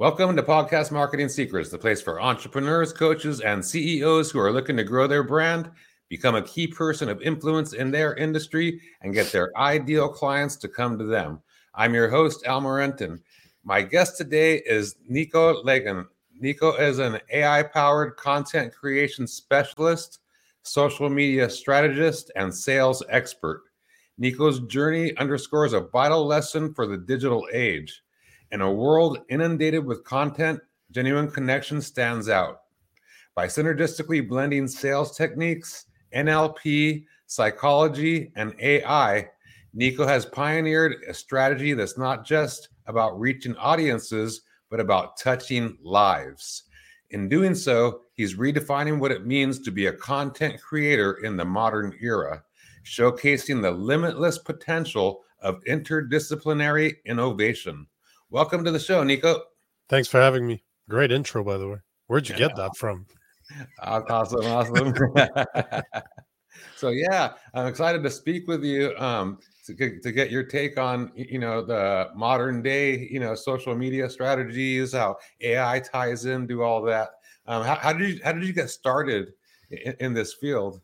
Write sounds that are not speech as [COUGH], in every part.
Welcome to Podcast Marketing Secrets, the place for entrepreneurs, coaches, and CEOs who are looking to grow their brand, become a key person of influence in their industry, and get their ideal clients to come to them. I'm your host, Al Morenton. My guest today is Nico Lagan. Nico is an AI powered content creation specialist, social media strategist, and sales expert. Nico's journey underscores a vital lesson for the digital age. In a world inundated with content, genuine connection stands out. By synergistically blending sales techniques, NLP, psychology, and AI, Nico has pioneered a strategy that's not just about reaching audiences, but about touching lives. In doing so, he's redefining what it means to be a content creator in the modern era, showcasing the limitless potential of interdisciplinary innovation. Welcome to the show, Nico. Thanks for having me. Great intro, by the way. Where'd you get that from? Awesome, awesome. [LAUGHS] so yeah, I'm excited to speak with you um, to, get, to get your take on you know the modern day you know social media strategies, how AI ties in, do all that. Um, how, how, did you how did you get started in, in, this field?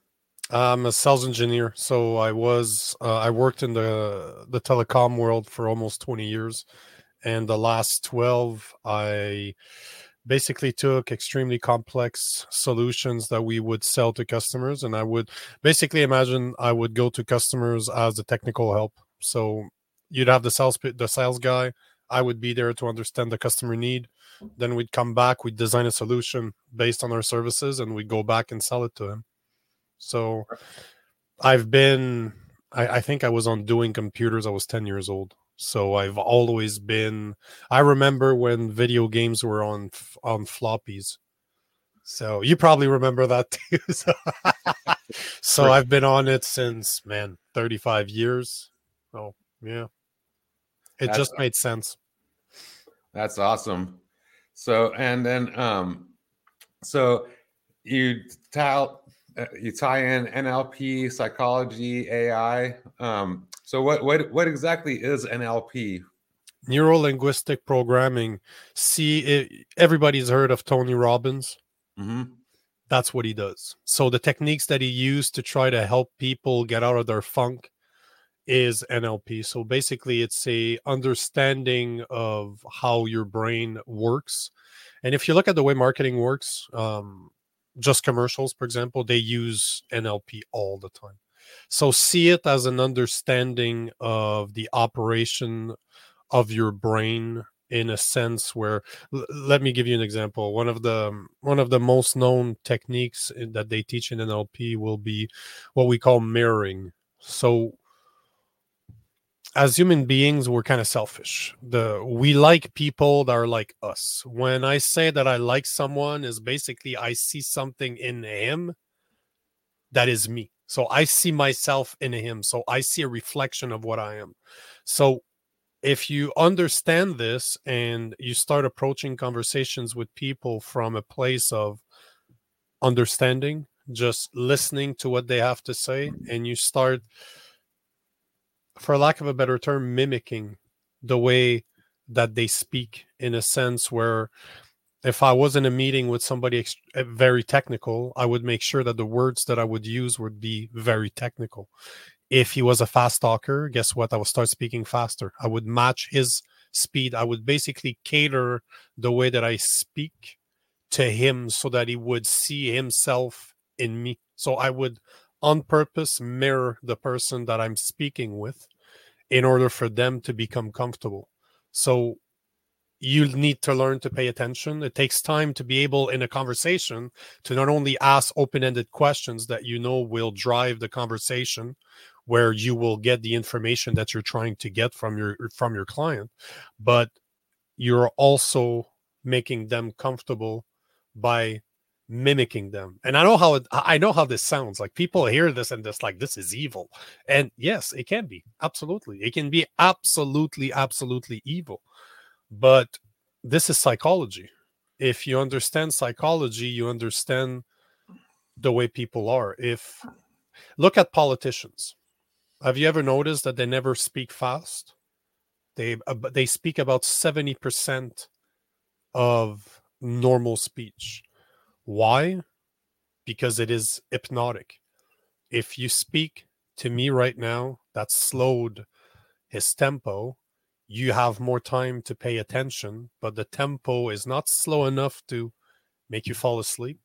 I'm a sales engineer, so I was uh, I worked in the the telecom world for almost 20 years and the last 12 i basically took extremely complex solutions that we would sell to customers and i would basically imagine i would go to customers as a technical help. So you'd have the sales the sales guy i would be there to understand the customer need then we'd come back we'd design a solution based on our services and we'd go back and sell it to him. So i've been I, I think i was on doing computers i was 10 years old so I've always been. I remember when video games were on on floppies. So you probably remember that too. [LAUGHS] so, [LAUGHS] so I've been on it since man, 35 years. Oh, yeah. It that's, just made sense. That's awesome. So and then um so you tell uh, you tie in NLP, psychology, AI. Um so what what what exactly is NLP? Neuro linguistic programming. See, it, everybody's heard of Tony Robbins. Mm-hmm. That's what he does. So the techniques that he used to try to help people get out of their funk is NLP. So basically, it's a understanding of how your brain works. And if you look at the way marketing works, um, just commercials, for example, they use NLP all the time. So see it as an understanding of the operation of your brain in a sense where let me give you an example. One of the um, one of the most known techniques eh, that they teach in NLP will be what we call mirroring. So as human beings we're kind of selfish. The we like people that are like us. When i say that i like someone is basically i see something in him that is me so I see myself in him. So I see a reflection of what I am. So if you understand this and you start approaching conversations with people from a place of understanding, just listening to what they have to say, and you start, for lack of a better term, mimicking the way that they speak in a sense where if I was in a meeting with somebody ex- eh, very technical, I would make sure that the words that I would use would be very technical. If he was a fast talker, guess what? I would start speaking faster. I would match his speed. I would basically cater the way that I speak to him so that he would see himself in me. So I would on purpose mirror the person that I'm speaking with in order for them to become comfortable. So you need to learn to pay attention. It takes time to be able in a conversation to not only ask open-ended questions that you know will drive the conversation where you will get the information that you're trying to get from your from your client, but you're also making them comfortable by mimicking them. And I know how it, I know how this sounds. Like people hear this and just like this is evil. And yes, it can be. Absolutely. It can be absolutely absolutely evil but this is psychology. If you understand psychology, you understand the way people are. If look at politicians. Have you ever noticed that they never speak fast? They uh, they speak about 70% of normal speech. Why? Because it is hypnotic. If you speak to me right now, that slowed his tempo, you have more time to pay attention, but the tempo is not slow enough to make you fall asleep,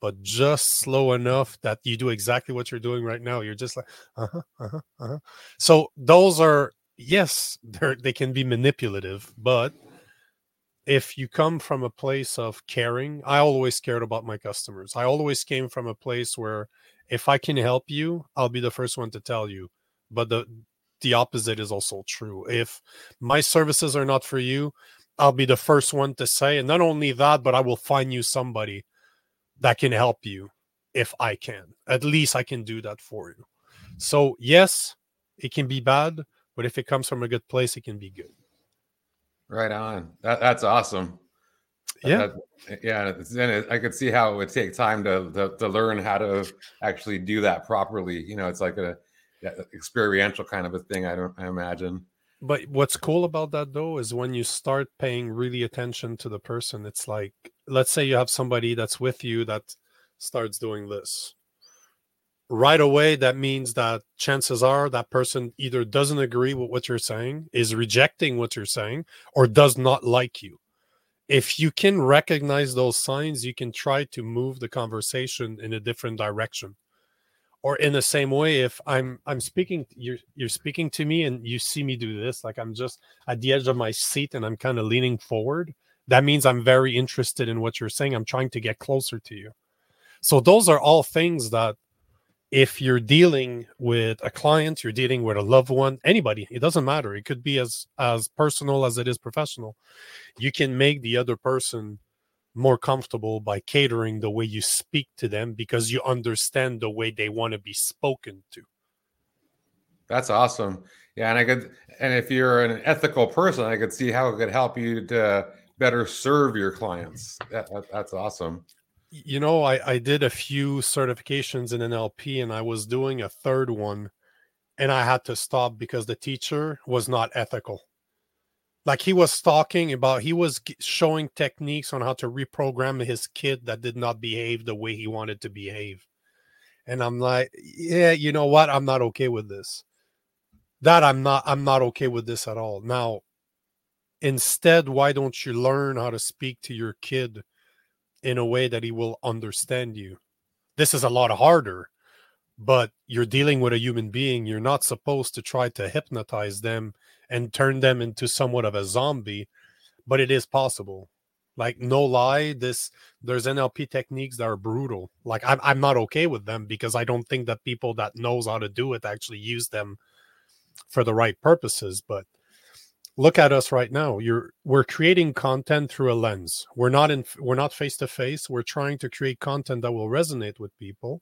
but just slow enough that you do exactly what you're doing right now. You're just like, uh-huh, uh-huh, uh-huh. So those are yes, [LAUGHS] they they can be manipulative, but if you come from a place of caring, I always cared about my customers. I always came from a place where if I can help you, I'll be the first one to tell you. But the the opposite is also true. If my services are not for you, I'll be the first one to say. And not only that, but I will find you somebody that can help you if I can. At least I can do that for you. So, yes, it can be bad, but if it comes from a good place, it can be good. Right on. That, that's awesome. Yeah. That, yeah. And I could see how it would take time to, to, to learn how to actually do that properly. You know, it's like a, experiential kind of a thing. I don't. I imagine. But what's cool about that though is when you start paying really attention to the person, it's like, let's say you have somebody that's with you that starts doing this. Right away, that means that chances are that person either doesn't agree with what you're saying, is rejecting what you're saying, or does not like you. If you can recognize those signs, you can try to move the conversation in a different direction or in the same way if i'm i'm speaking you're you're speaking to me and you see me do this like i'm just at the edge of my seat and i'm kind of leaning forward that means i'm very interested in what you're saying. I'm trying to get closer to you. So those are all things that if you're dealing with a client you're dealing with a loved one anybody it doesn't matter. It could be as as personal as it is professional. You can make the other person more comfortable by catering the way you speak to them because you understand the way they want to be spoken to. That's awesome. Yeah, and I could, and if you're an ethical person, I could see how it could help you to better serve your clients. That, that, that's awesome. You know, I, I did a few certifications in NLP, and I was doing a third one, and I had to stop because the teacher was not ethical like he was talking about he was showing techniques on how to reprogram his kid that did not behave the way he wanted to behave. And i'm like yeah you know what? I'm not okay with this. That i'm not i'm not okay with this at all. Now instead why don't you learn how to speak to your kid in a way that he will understand you? This is a lot harder but you're dealing with a human being. You're not supposed to try to hypnotize them and turn them into somewhat of a zombie but it is possible. Like no lie this there's nlp techniques that are brutal. Like I'm, I'm not okay with them because i don't think that people that knows how to do it actually use them for the right purposes but look at us right now. You're we're creating content through a lens. We're not in we're not face to face we're trying to create content that will resonate with people.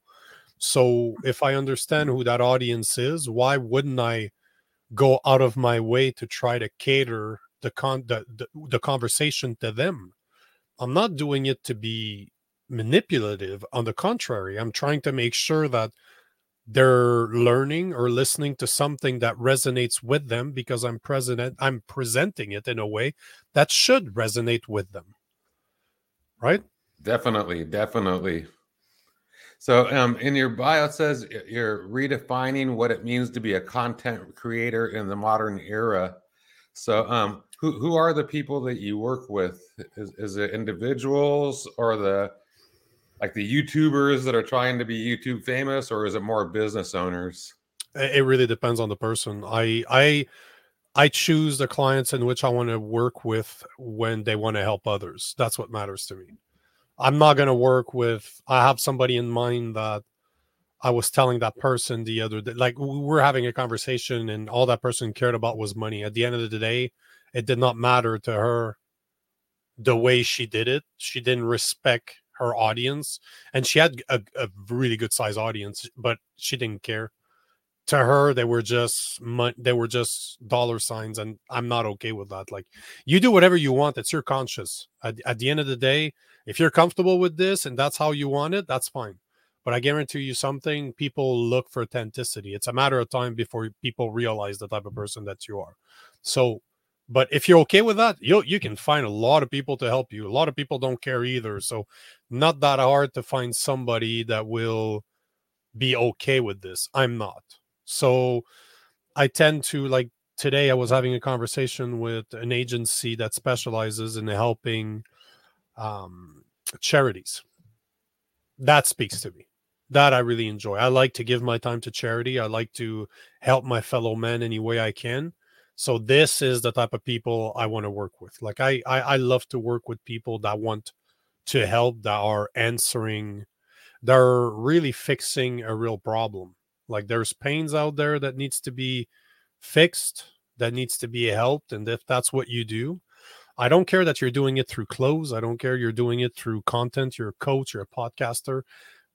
So if i understand who that audience is why wouldn't i go out of my way to try to cater the con the, the, the conversation to them. I'm not doing it to be manipulative. On the contrary i'm trying to make sure that they're learning or listening to something that resonates with them because i'm present i'm presenting it in a way that should resonate with them. Right? Definitely definitely so, um, in your bio, it says you're redefining what it means to be a content creator in the modern era. So, um, who who are the people that you work with? Is, is it individuals or the like the YouTubers that are trying to be YouTube famous, or is it more business owners? It really depends on the person. I I I choose the clients in which I want to work with when they want to help others. That's what matters to me. I'm not going to work with, I have somebody in mind that I was telling that person the other day, like we were having a conversation and all that person cared about was money. At the end of the day, it did not matter to her the way she did it. She didn't respect her audience and she had a, a really good size audience, but she didn't care. To her, they were just they were just dollar signs, and I'm not okay with that. Like, you do whatever you want; it's your conscience. At, at the end of the day, if you're comfortable with this and that's how you want it, that's fine. But I guarantee you something, people look for authenticity. It's a matter of time before people realize the type of person that you are. So But if you're okay with that, you you can find a lot of people to help you. A lot of people don't care either, so not that hard to find somebody that will be okay with this. I'm not. So I tend to like today I was having a conversation with an agency that specializes in helping um, charities. That speaks to me. That I really enjoy. I like to give my time to charity. I like to help my fellow men any way I can. So this is the type of people I want to work with. Like I, I, I love to work with people that want to help, that are answering, they're really fixing a real problem. Like there's pains out there that needs to be fixed, that needs to be helped, and if that's what you do, I don't care that you're doing it through clothes. I don't care you're doing it through content. You're a coach. You're a podcaster.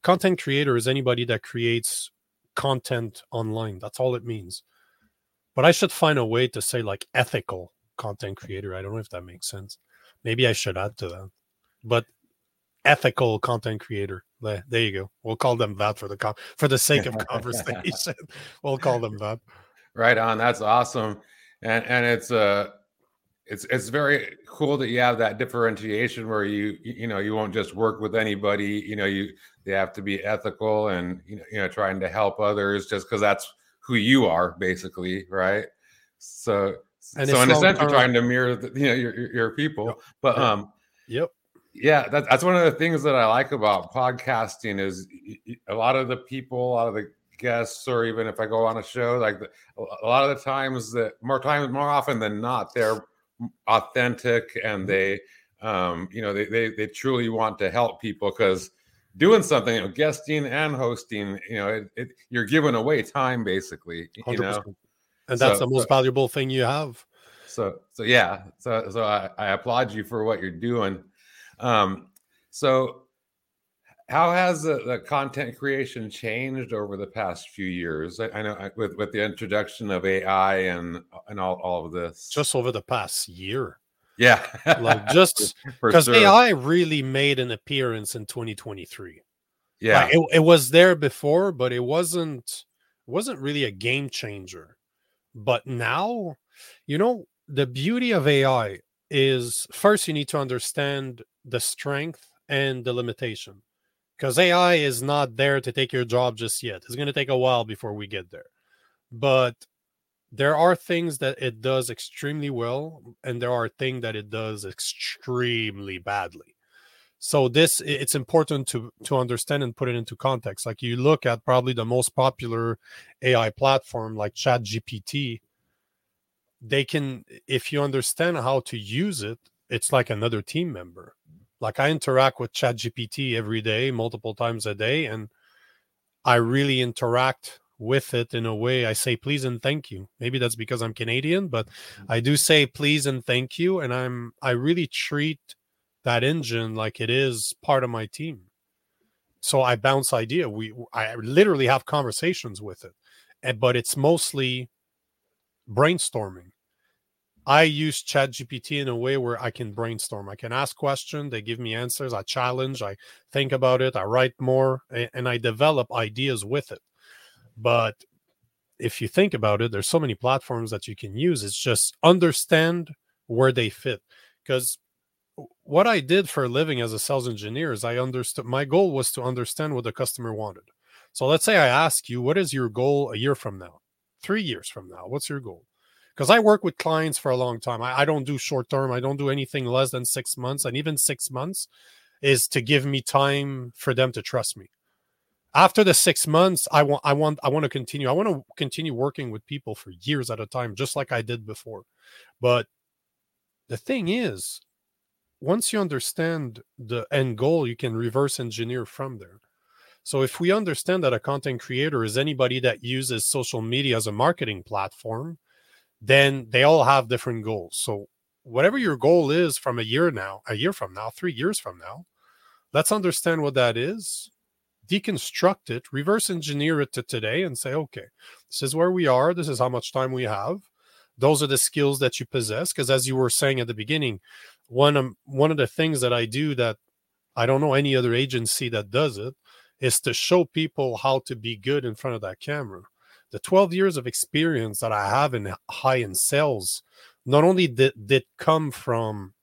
Content creator is anybody that creates content online. That's all it means. But I should find a way to say like ethical content creator. I don't know if that makes sense. Maybe I should add to that. But ethical content creator. There, there you go. We'll call them that for the con- for the sake of conversation. [LAUGHS] [LAUGHS] we'll call them that. Right on. That's awesome. And and it's uh it's it's very cool that you have that differentiation where you you know you won't just work with anybody you know you they have to be ethical and you know you know trying to help others just because that's who you are basically right so and so in a sense you're trying to mirror the, you know your, your, people yep. but um yep yeah that, that's one of the things that i like about podcasting is a lot of the people a lot of the guests or even if i go on a show like the, a lot of the times that more times more often than not they're authentic and mm-hmm. they um, you know they, they they truly want to help people because doing something you know, guesting and hosting you know it, it, you're giving away time basically you 100%. know and that's so, the most valuable thing you have so so yeah so so I, I applaud you for what you're doing um so how has the, the content creation changed over the past few years i, I know with with the introduction of ai and and all, all of this just over the past year yeah. like just [LAUGHS] because sure. AI really made an appearance in 2023. Yeah. Like it, it was there before, but it wasn't it wasn't really a game changer. But now, you know, the beauty of AI is first you need to understand the strength and the limitation. Because AI is not there to take your job just yet. It's going to take a while before we get there. But there are things that it does extremely well and there are things that it does extremely badly so this it's important to to understand and put it into context like you look at probably the most popular ai platform like chat gpt they can if you understand how to use it it's like another team member like i interact with chat gpt every day multiple times a day and i really interact with it in a way I say please and thank you. Maybe that's because I'm Canadian, but mm-hmm. I do say please and thank you and I'm I really treat that engine like it is part of my team. So I bounce idea. We I literally have conversations with it. And, but it's mostly brainstorming. I use ChatGPT in a way where I can brainstorm. I can ask questions, they give me answers, I challenge, I think about it, I write more, and I develop ideas with it. But if you think about it, there's so many platforms that you can use. It's just understand where they fit. Because what I did for a living as a sales engineer is I understood my goal was to understand what the customer wanted. So let's say I ask you, what is your goal a year from now? Three years from now? What's your goal? Because I work with clients for a long time. I, I don't do short term, I don't do anything less than six months. And even six months is to give me time for them to trust me after the six months i want i want i want to continue i want to continue working with people for years at a time just like i did before but the thing is once you understand the end goal you can reverse engineer from there so if we understand that a content creator is anybody that uses social media as a marketing platform then they all have different goals so whatever your goal is from a year now a year from now 3 years from now let's understand what that is deconstruct it, reverse engineer it to today, and say, okay, this is where we are. This is how much time we have. Those are the skills that you possess. Because as you were saying at the beginning, one of one of the things that I do that I don't know any other agency that does it is to show people how to be good in front of that camera. The 12 years of experience that I have in high end sales not only did did come from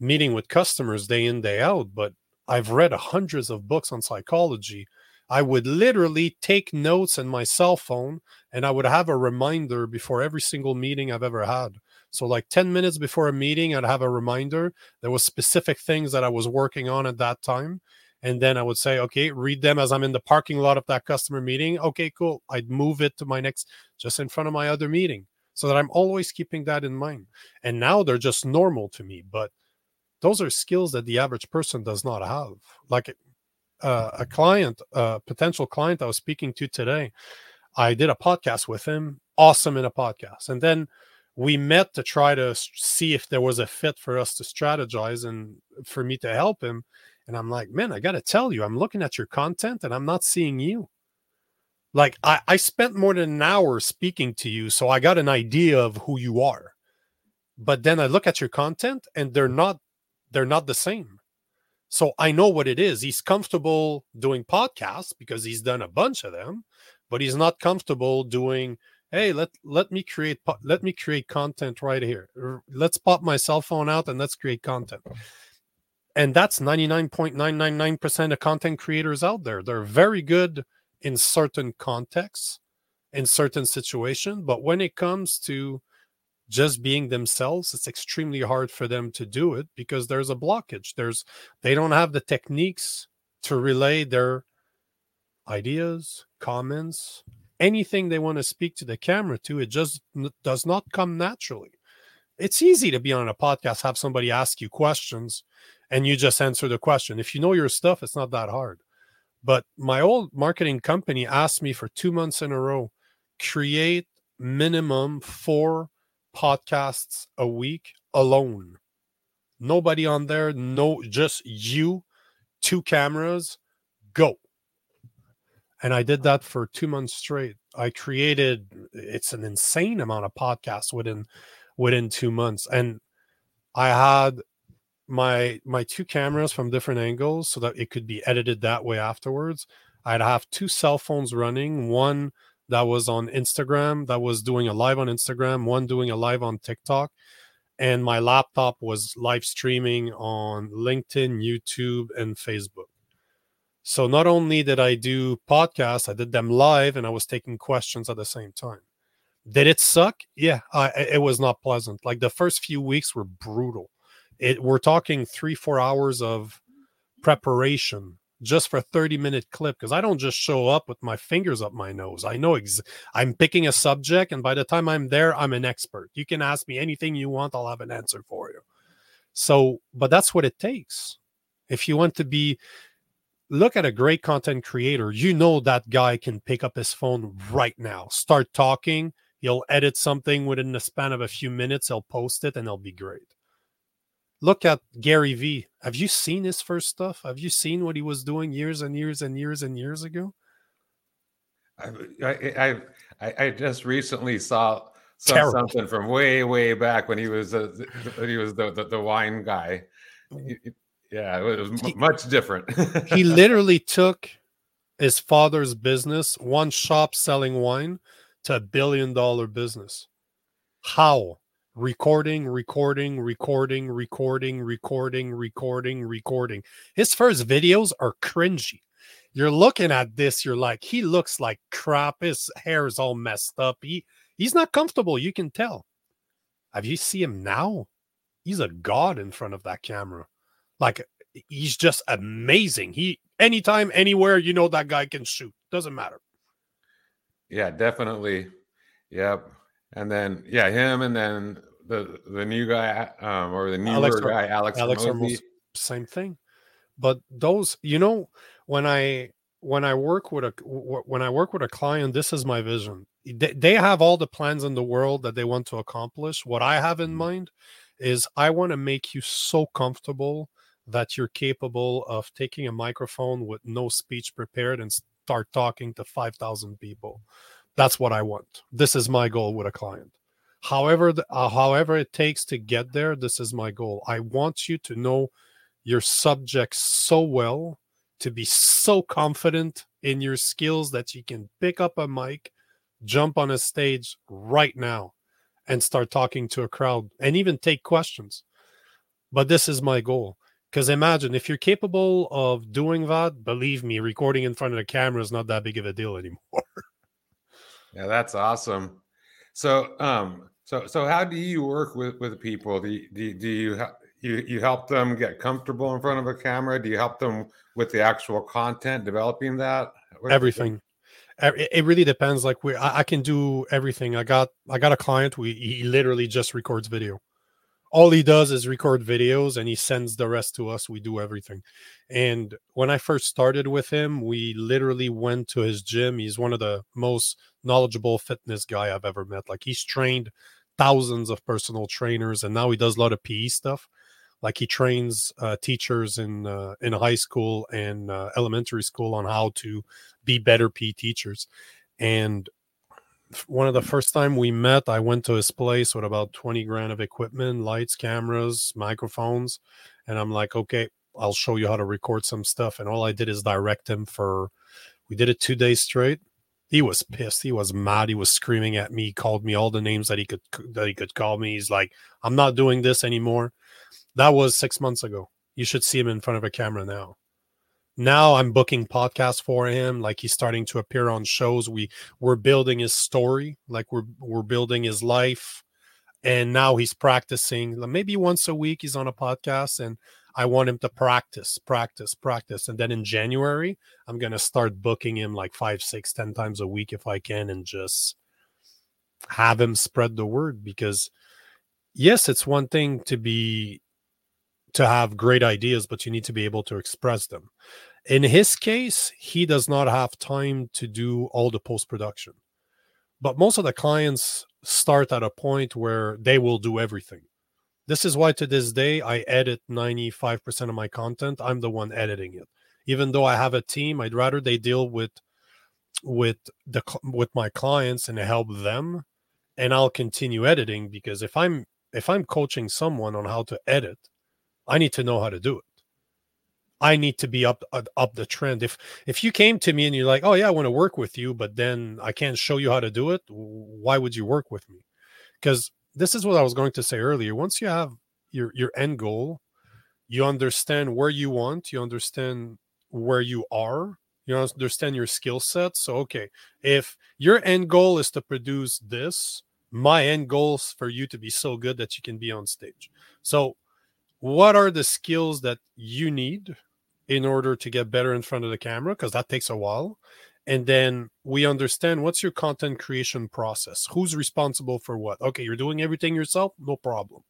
meeting with customers day in day out, but I've read hundreds of books on psychology. I would literally take notes in my cell phone and I would have a reminder before every single meeting I've ever had. So like 10 minutes before a meeting, I'd have a reminder. There was specific things that I was working on at that time. And then I would say, okay, read them as I'm in the parking lot of that customer meeting. Okay, cool. I'd move it to my next, just in front of my other meeting so that I'm always keeping that in mind. And now they're just normal to me. But those are skills that the average person does not have. Like uh, a client, a potential client I was speaking to today, I did a podcast with him, awesome in a podcast. And then we met to try to see if there was a fit for us to strategize and for me to help him. And I'm like, man, I got to tell you, I'm looking at your content and I'm not seeing you. Like, I, I spent more than an hour speaking to you, so I got an idea of who you are. But then I look at your content and they're not they're not the same. So I know what it is. He's comfortable doing podcasts because he's done a bunch of them, but he's not comfortable doing, hey, let let me create let me create content right here. Let's pop my cell phone out and let's create content. And that's 99.999% of content creators out there. They're very good in certain contexts, in certain situations, but when it comes to just being themselves it's extremely hard for them to do it because there's a blockage. There's they don't have the techniques to relay their ideas comments anything they want to speak to the camera to. It just does not come naturally. It's easy to be on a podcast have somebody ask you questions and you just answer the question if you know your stuff it's not that hard but my old marketing company asked me for two months in a row create minimum four podcasts a week alone. Nobody on there, no, just you, two cameras, go. And I did that for two months straight. I created it's an insane amount of podcasts within within two months. And I had my my two cameras from different angles so that it could be edited that way afterwards. I'd have two cell phones running, one that was on Instagram, that was doing a live on Instagram, one doing a live on TikTok. And my laptop was live streaming on LinkedIn, YouTube, and Facebook. So not only did I do podcasts, I did them live and I was taking questions at the same time. Did it suck? Yeah, I, it was not pleasant. Like the first few weeks were brutal. It we're talking three, four hours of preparation just for a 30 minute clip because I don't just show up with my fingers up my nose. I know ex- I'm picking a subject, and by the time I'm there, I'm an expert. You can ask me anything you want, I'll have an answer for you. So, but that's what it takes. If you want to be, look at a great content creator, you know that guy can pick up his phone right now, start talking. He'll edit something within the span of a few minutes, he'll post it, and it'll be great look at Gary Vee. Have you seen his first stuff? Have you seen what he was doing years and years and years and years ago? I I I, I just recently saw, saw something from way way back when he was a, when he was the, the, the wine guy. Mm. Yeah, it was he, much different. he [LAUGHS] literally took his father's business, one shop selling wine, to a billion dollar business. How? Recording, recording, recording, recording, recording, recording, recording. His first videos are cringy. You're looking at this, you're like, he looks like crap. His hair is all messed up. He he's not comfortable. You can tell. Have you see him now? He's a god in front of that camera. Like he's just amazing. He anytime, anywhere, you know that guy can shoot. Doesn't matter. Yeah, definitely. Yep. And then yeah, him and then the the new guy um, or the newer Alex, guy Alex Alex Hormozi. same thing. But those, you know, when I when I work with a when I work with a client, this is my vision. They, they have all the plans in the world that they want to accomplish. What I have in mm-hmm. mind is I want to make you so comfortable that you're capable of taking a microphone with no speech prepared and start talking to 5,000 people. That's what I want. This is my goal with a client. However, the, uh, however it takes to get there, this is my goal. I want you to know your subject so well, to be so confident in your skills that you can pick up a mic, jump on a stage right now, and start talking to a crowd and even take questions. But this is my goal. Because imagine if you're capable of doing that, believe me, recording in front of the camera is not that big of a deal [LAUGHS] anymore. Yeah, that's awesome. So, um, so, so how do you work with with people? Do you, do, do you you you help them get comfortable in front of a camera? Do you help them with the actual content, developing that? Everything. It really depends. Like we, I, I can do everything. I got I got a client. We he literally just records video all he does is record videos and he sends the rest to us. We do everything. And when I first started with him, we literally went to his gym. He's one of the most knowledgeable fitness guy I've ever met. Like he's trained thousands of personal trainers and now he does a lot of PE stuff. Like he trains uh, teachers in uh, in high school and uh, elementary school on how to be better PE teachers. And one of the first time we met, I went to his place with about 20 grand of equipment, lights, cameras, microphones. And I'm like, okay, I'll show you how to record some stuff. And all I did is direct him for, we did it two days straight. He was pissed. He was mad. He was screaming at me. He called me all the names that he could, that he could call me. He's like, I'm not doing this anymore. That was six months ago. You should see him in front of a camera now now I'm booking podcasts for him. Like he's starting to appear on shows. We we're building his story, like we're we're building his life, and now he's practicing. Maybe once a week he's on a podcast, and I want him to practice, practice, practice. And then in January, I'm gonna start booking him like five, six, ten times a week if I can, and just have him spread the word because yes, it's one thing to be to have great ideas, but you need to be able to express them. In his case, he does not have time to do all the post production. But most of the clients start at a point where they will do everything. This is why to this day I edit 95% of my content. I'm the one editing it. Even though I have a team, I'd rather they deal with with the with my clients and help them and I'll continue editing because if I'm if I'm coaching someone on how to edit, I need to know how to do it. I need to be up uh, up the trend. If if you came to me and you're like, "Oh yeah, I want to work with you," but then I can't show you how to do it, why would you work with me? Because this is what I was going to say earlier. Once you have your your end goal, you understand where you want, you understand where you are, you understand your skill set. So okay, if your end goal is to produce this, my end goal is for you to be so good that you can be on stage. So what are the skills that you need in order to get better in front of the camera? Because that takes a while. And then we understand what's your content creation process? Who's responsible for what? Okay you're doing everything yourself? No problem.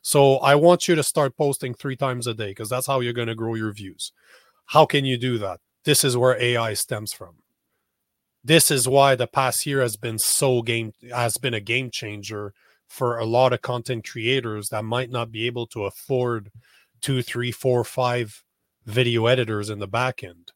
So i want you to start posting three times a day because that's how you're going to grow your views. How can you do that? This is where ai stems from. This is why the past year has been so game has been a game changer for a lot of content creators that might not be able to afford two, three, four, five video editors in the back end.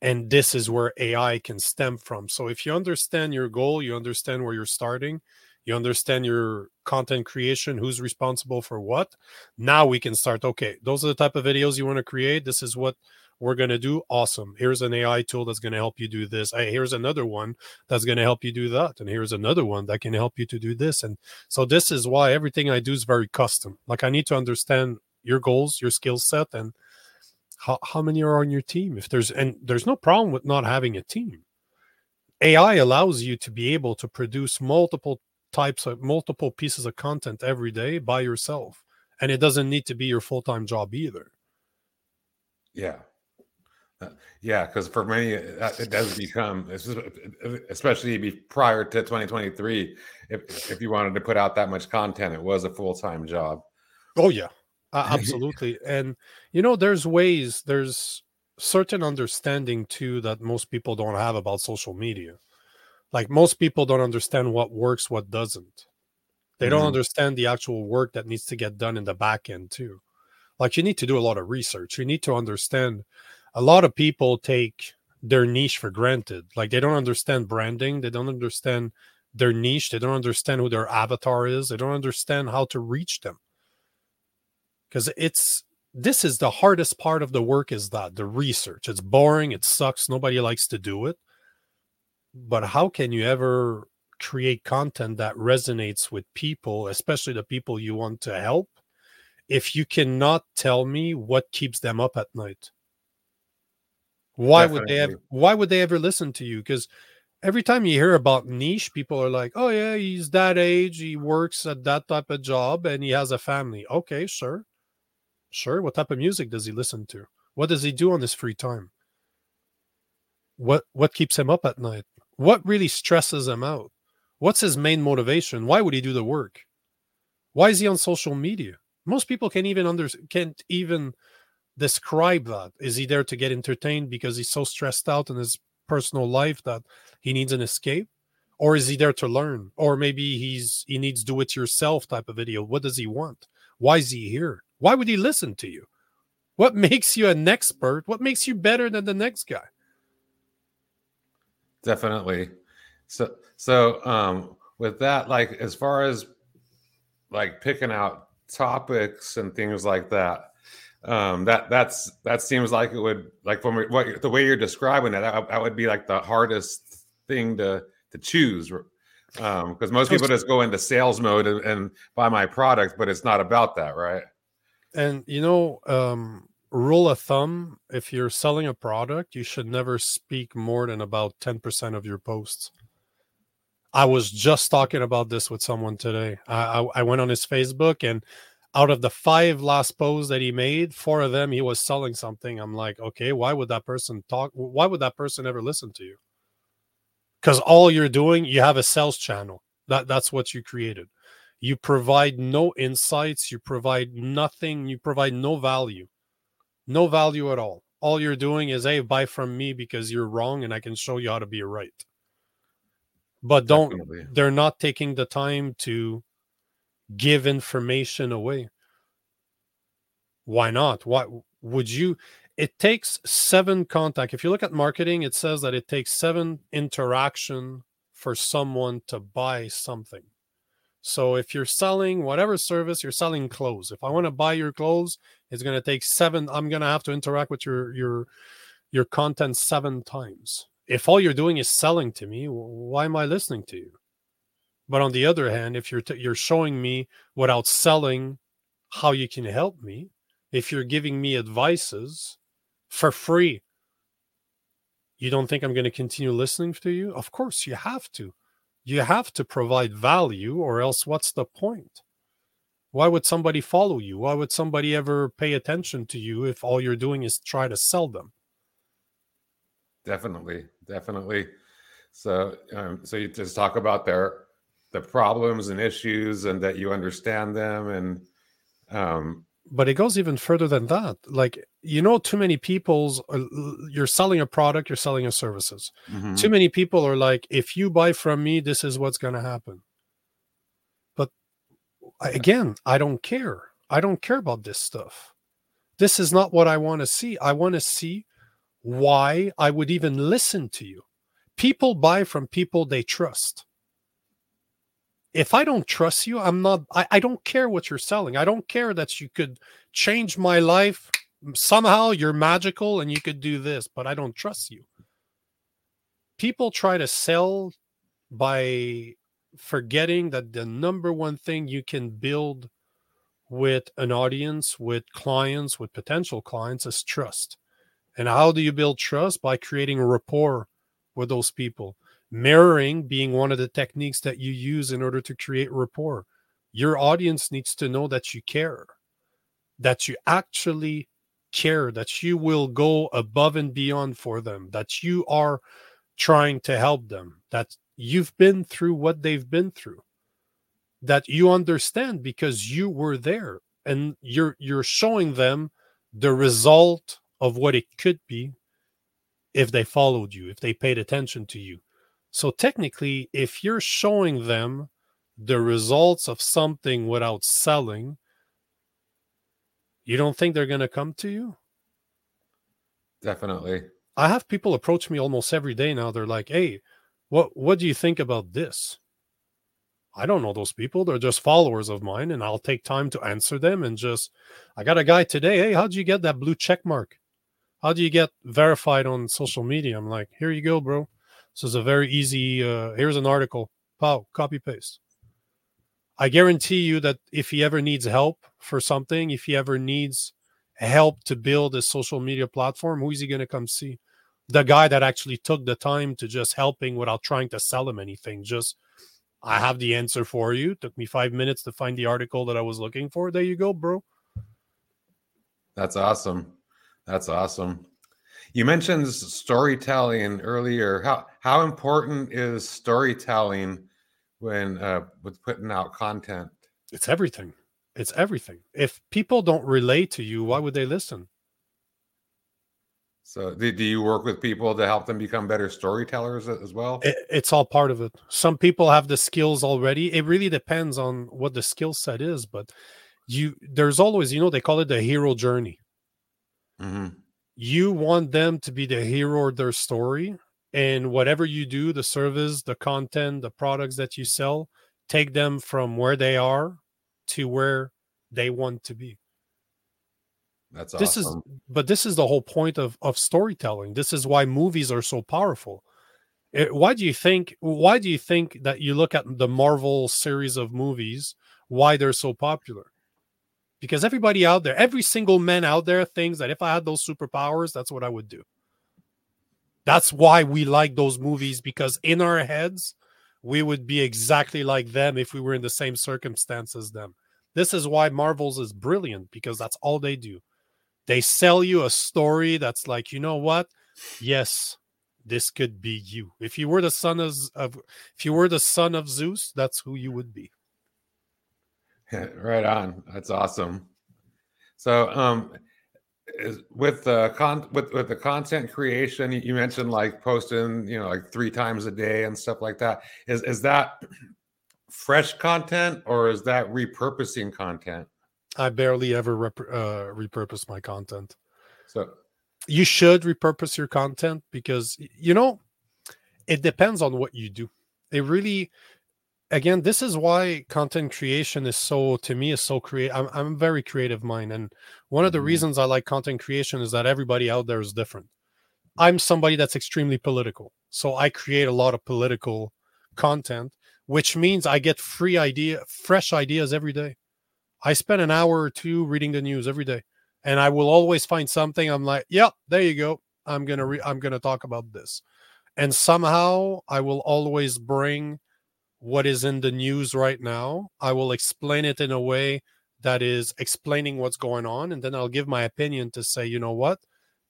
And this is where AI can stem from. So if you understand your goal, you understand where you're starting, you understand your content creation, who's responsible for what. Now we can start. Okay, those are the type of videos you want to create. This is what we're going to do awesome. Here's an ai tool that's going to help you do this. Hey, here's another one that's going to help you do that and here's another one that can help you to do this and so this is why everything i do is very custom. Like i need to understand your goals your skill set and how, how many are on your team. If there's and there's no problem with not having a team. Ai allows you to be able to produce multiple types of multiple pieces of content every day by yourself and it doesn't need to be your full-time job either. Yeah yeah, because for many it does become, especially prior to 2023, if if you wanted to put out that much content, it was a full time job. Oh yeah, uh, [LAUGHS] absolutely. and you know, there's ways, there's certain understanding too that most people don't have about social media. Like most people don't understand what works, what doesn't. They don't mm-hmm. understand the actual work that needs to get done in the back end too. Like you need to do a lot of research. You need to understand a lot of people take their niche for granted. Like they don't understand branding, they don't understand their niche, they don't understand who their avatar is, they don't understand how to reach them. Because it's this is the hardest part of the work is that the research. It's boring, it sucks, nobody likes to do it. But how can you ever create content that resonates with people, especially the people you want to help, if you cannot tell me what keeps them up at night? Why would they ever Definitely. why would they ever listen to you? Because every time you hear about niche, people are like, Oh yeah, he's that age, he works at that type of job and he has a family. Okay, sure. Sure. What type of music does he listen to? What does he do on his free time? What what keeps him up at night? What really stresses him out? What's his main motivation? Why would he do the work? Why is he on social media? Most people can't even under can't even describe that. Is he there to get entertained because he's so stressed out in his personal life that he needs an escape? Or is he there to learn? Or maybe he's he needs do it yourself type of video. What does he want? Why is he here? Why would he listen to you? What [LAUGHS] makes you an expert? What makes you better than the next guy? Definitely. So so um with that, like as far as like picking out topics and things like that, um that that's that seems like it would like from what the way you're describing it, that, that would be like the hardest thing to to choose. Um, because most people just go into sales mode and, and buy my product, but it's not about that, right? And you know, um, rule of thumb: if you're selling a product, you should never speak more than about ten percent of your posts. I was just talking about this with someone today. I, I, I went on his Facebook, and out of the five last posts that he made, four of them he was selling something. I'm like, okay, why would that person talk? Why would that person ever listen to you? Because all you're doing, you have a sales channel. That that's what you created. You provide no insights. You provide nothing. You provide no value, no value at all. All you're doing is, hey, buy from me because you're wrong, and I can show you how to be right. But don't. Definitely. They're not taking the time to give information away. Why not? Why would you? It takes seven contact. If you look at marketing, it says that it takes seven interaction for someone to buy something. So if you're selling whatever service, you're selling clothes. If I want to buy your clothes, it's going to take seven. I'm going to have to interact with your your your content seven times. If all you're doing is selling to me, why am I listening to you? But on the other hand, if you're t- you're showing me without selling how you can help me, if you're giving me advices for free, you don't think I'm going to continue listening to you? Of course, you have to. You have to provide value, or else what's the point? Why would somebody follow you? Why would somebody ever pay attention to you if all you're doing is try to sell them? Definitely, definitely. So, um, so you just talk about their the problems and issues, and that you understand them, and um, but it goes even further than that. Like you know, too many people's you're selling a product, you're selling a services. mhm. Too many people are like, if you buy from me, this is what's going to happen. But again, I don't care. I don't care about this stuff. This is not what I want to see. I want to see why I would even listen to you. People buy from people they trust. If I don't trust you, I'm not, I, I don't care what you're selling. I don't care that you could change my life. Somehow you're magical and you could do this, but I don't trust you. People try to sell by forgetting that the number one thing you can build with an audience, with clients, with potential clients is trust. And how do you build trust? By creating a rapport with those people. Mirroring being one of the techniques that you use in order to create rapport. Your audience needs to know that you care, that you actually care, that you will go above and beyond for them, that you are trying to help them, that you've been through what they've been through, that you understand because you were there and you're you're showing them the result of what it could be if they followed you, if they paid attention to you. So technically, if you're showing them the results of something without selling, you don't think they're going to come to you? definitely. I have people approach me almost every day now. They're like, "Hey, what what do you think about this?" I don't know those people. They're just followers of mine, and I'll take time to answer them. And just, I got a guy today. Hey, how'd you get that blue check mark? How do you get verified on social media? I'm like, here you go, bro. This is a very easy. Uh, here's an article pow, copy paste. I guarantee you that if he ever needs help for something, if he ever needs help to build a social media platform, who is he going to come see? The guy that actually took the time to just helping without trying to sell him anything. Just, I have the answer for you. Took me five minutes to find the article that I was looking for. There you go, bro. That's awesome. That's awesome. You mentioned storytelling earlier. How how important is storytelling when uh, with putting out content? It's everything. It's everything. If people don't relate to you, why would they listen? So, do, do you work with people to help them become better storytellers as well? It, it's all part of it. Some people have the skills already. It really depends on what the skill set is, but you there's always, you know, they call it the hero journey. Mm-hmm. You want them to be the hero of their story, and whatever you do, the service, the content, the products that you sell, take them from where they are to where they want to be. That's this awesome. is but this is the whole point of of storytelling. This is why movies are so powerful. It, why do you think why do you think that you look at the Marvel series of movies why they're so popular? Because everybody out there, every single man out there thinks that if I had those superpowers, that's what I would do. That's why we like those movies because in our heads we would be exactly like them if we were in the same circumstance as them. This is why Marvel's is brilliant because that's all they do. They sell you a story that's like, you know what? Yes, this could be you. If you were the son of, of if you were the son of Zeus, that's who you would be. [LAUGHS] right on. That's awesome. So, um, with the con with with the content creation, you mentioned like posting, you know, like three times a day and stuff like that. Is is that [CLEARS THROAT] fresh content or is that repurposing content? I barely ever rep- uh, repurpose my content. So you should repurpose your content because you know it depends on what you do. It really, again, this is why content creation is so to me is so creative. I'm I'm very creative mind, and one of the mm-hmm. reasons I like content creation is that everybody out there is different. I'm somebody that's extremely political, so I create a lot of political content, which means I get free idea, fresh ideas every day. I spend an hour or two reading the news every day, and I will always find something. I'm like, yep, there you go. I'm gonna re- I'm gonna talk about this, and somehow I will always bring what is in the news right now. I will explain it in a way that is explaining what's going on, and then I'll give my opinion to say, you know what,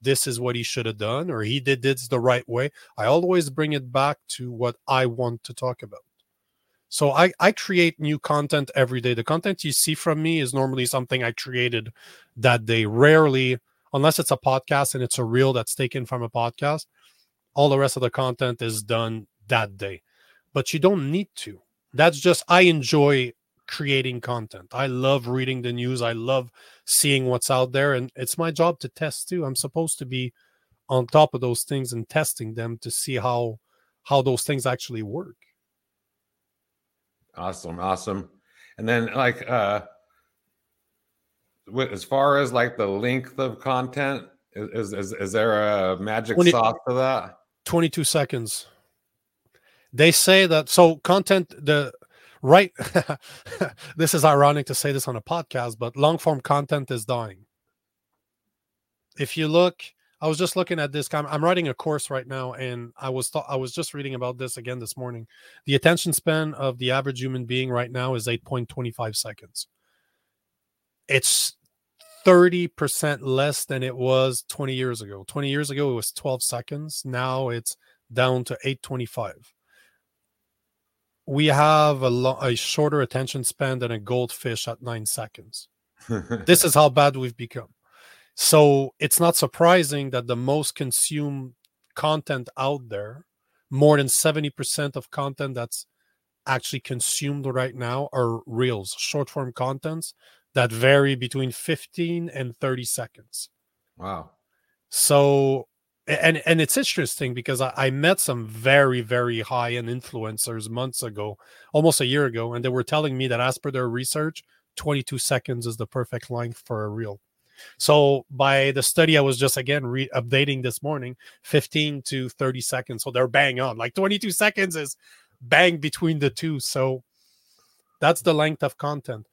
this is what he should have done, or he did this the right way. I always bring it back to what I want to talk about. So I, I create new content every day. The content you see from me is normally something I created that day. Rarely, unless it's a podcast and it's a reel that's taken from a podcast, all the rest of the content is done that day. But you don't need to. That's just, I enjoy creating content. I love reading the news. I love seeing what's out there. And it's my job to test too. I'm supposed to be on top of those things and testing them to see how how those things actually work. Awesome, awesome. And then like uh as far as like the length of content, is is, is there a magic 20, sauce to that? 22 seconds. They say that so content the right [LAUGHS] this is ironic to say this on a podcast, but long form content is dying. If you look I was just looking at this. I'm writing a course right now, and I was th- I was just reading about this again this morning. The attention span of the average human being right now is 8.25 seconds. It's 30% less than it was 20 years ago. 20 years ago, it was 12 seconds. Now it's down to 825. We have a, lo- a shorter attention span than a goldfish at nine seconds. [LAUGHS] this is how bad we've become. So it's not surprising that the most consumed content out there, more than 70% of content that's actually consumed right now are reels, short form contents that vary between 15 and 30 seconds. Wow. So and and it's interesting because I, I met some very very high end influencers months ago almost a year ago and they were telling me that as per their research 22 seconds is the perfect length for a reel so by the study I was just again re- updating this morning, 15 to 30 seconds. So they're bang on. Like 22 seconds is bang between the two. So that's the length of content.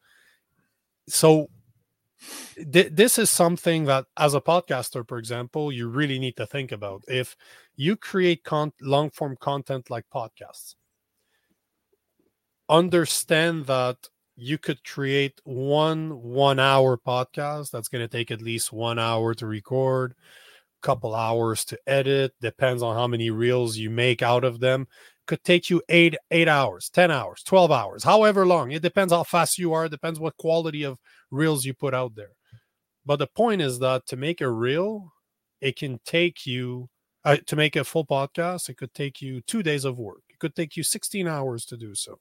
So th- this is something that as a podcaster for example you really need to think about. If you create con- long form content like podcasts understand that you could create one one hour podcast that's going to take at least one hour to record couple hours to edit depends on how many reels you make out of them could take you eight eight hours 10 hours 12 hours however long. It depends how fast you are depends what quality of reels you put out there but the point is that to make a reel it can take you uh, to make a full podcast it could take you two days of work it could take you 16 hours to do so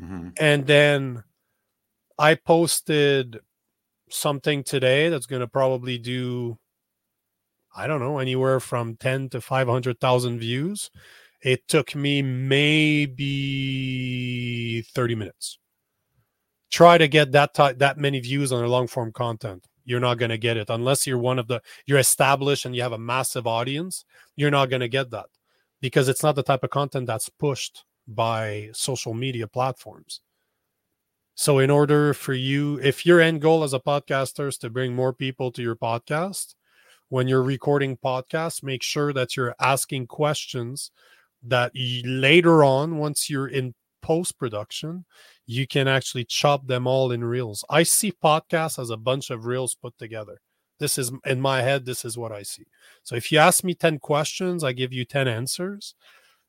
mm-hmm. and then i posted something today that's going to probably do I don't know, anywhere from 10 to 500,000 views. It took me maybe 30 minutes. Try to get that t- that many views on a long form content. You're not going to get it unless you're one of the you're established and you have a massive audience. You're not going to get that because it's not the type of content that's pushed by social media platforms. So in order for you if your end goal as a podcaster is to bring more people to your podcast, when you're recording podcasts, make sure that you're asking questions that later on, once you're in post production, you can actually chop them all in reels. I see podcasts as a bunch of reels put together. This is in my head, this is what I see. So if you ask me 10 questions, I give you 10 answers.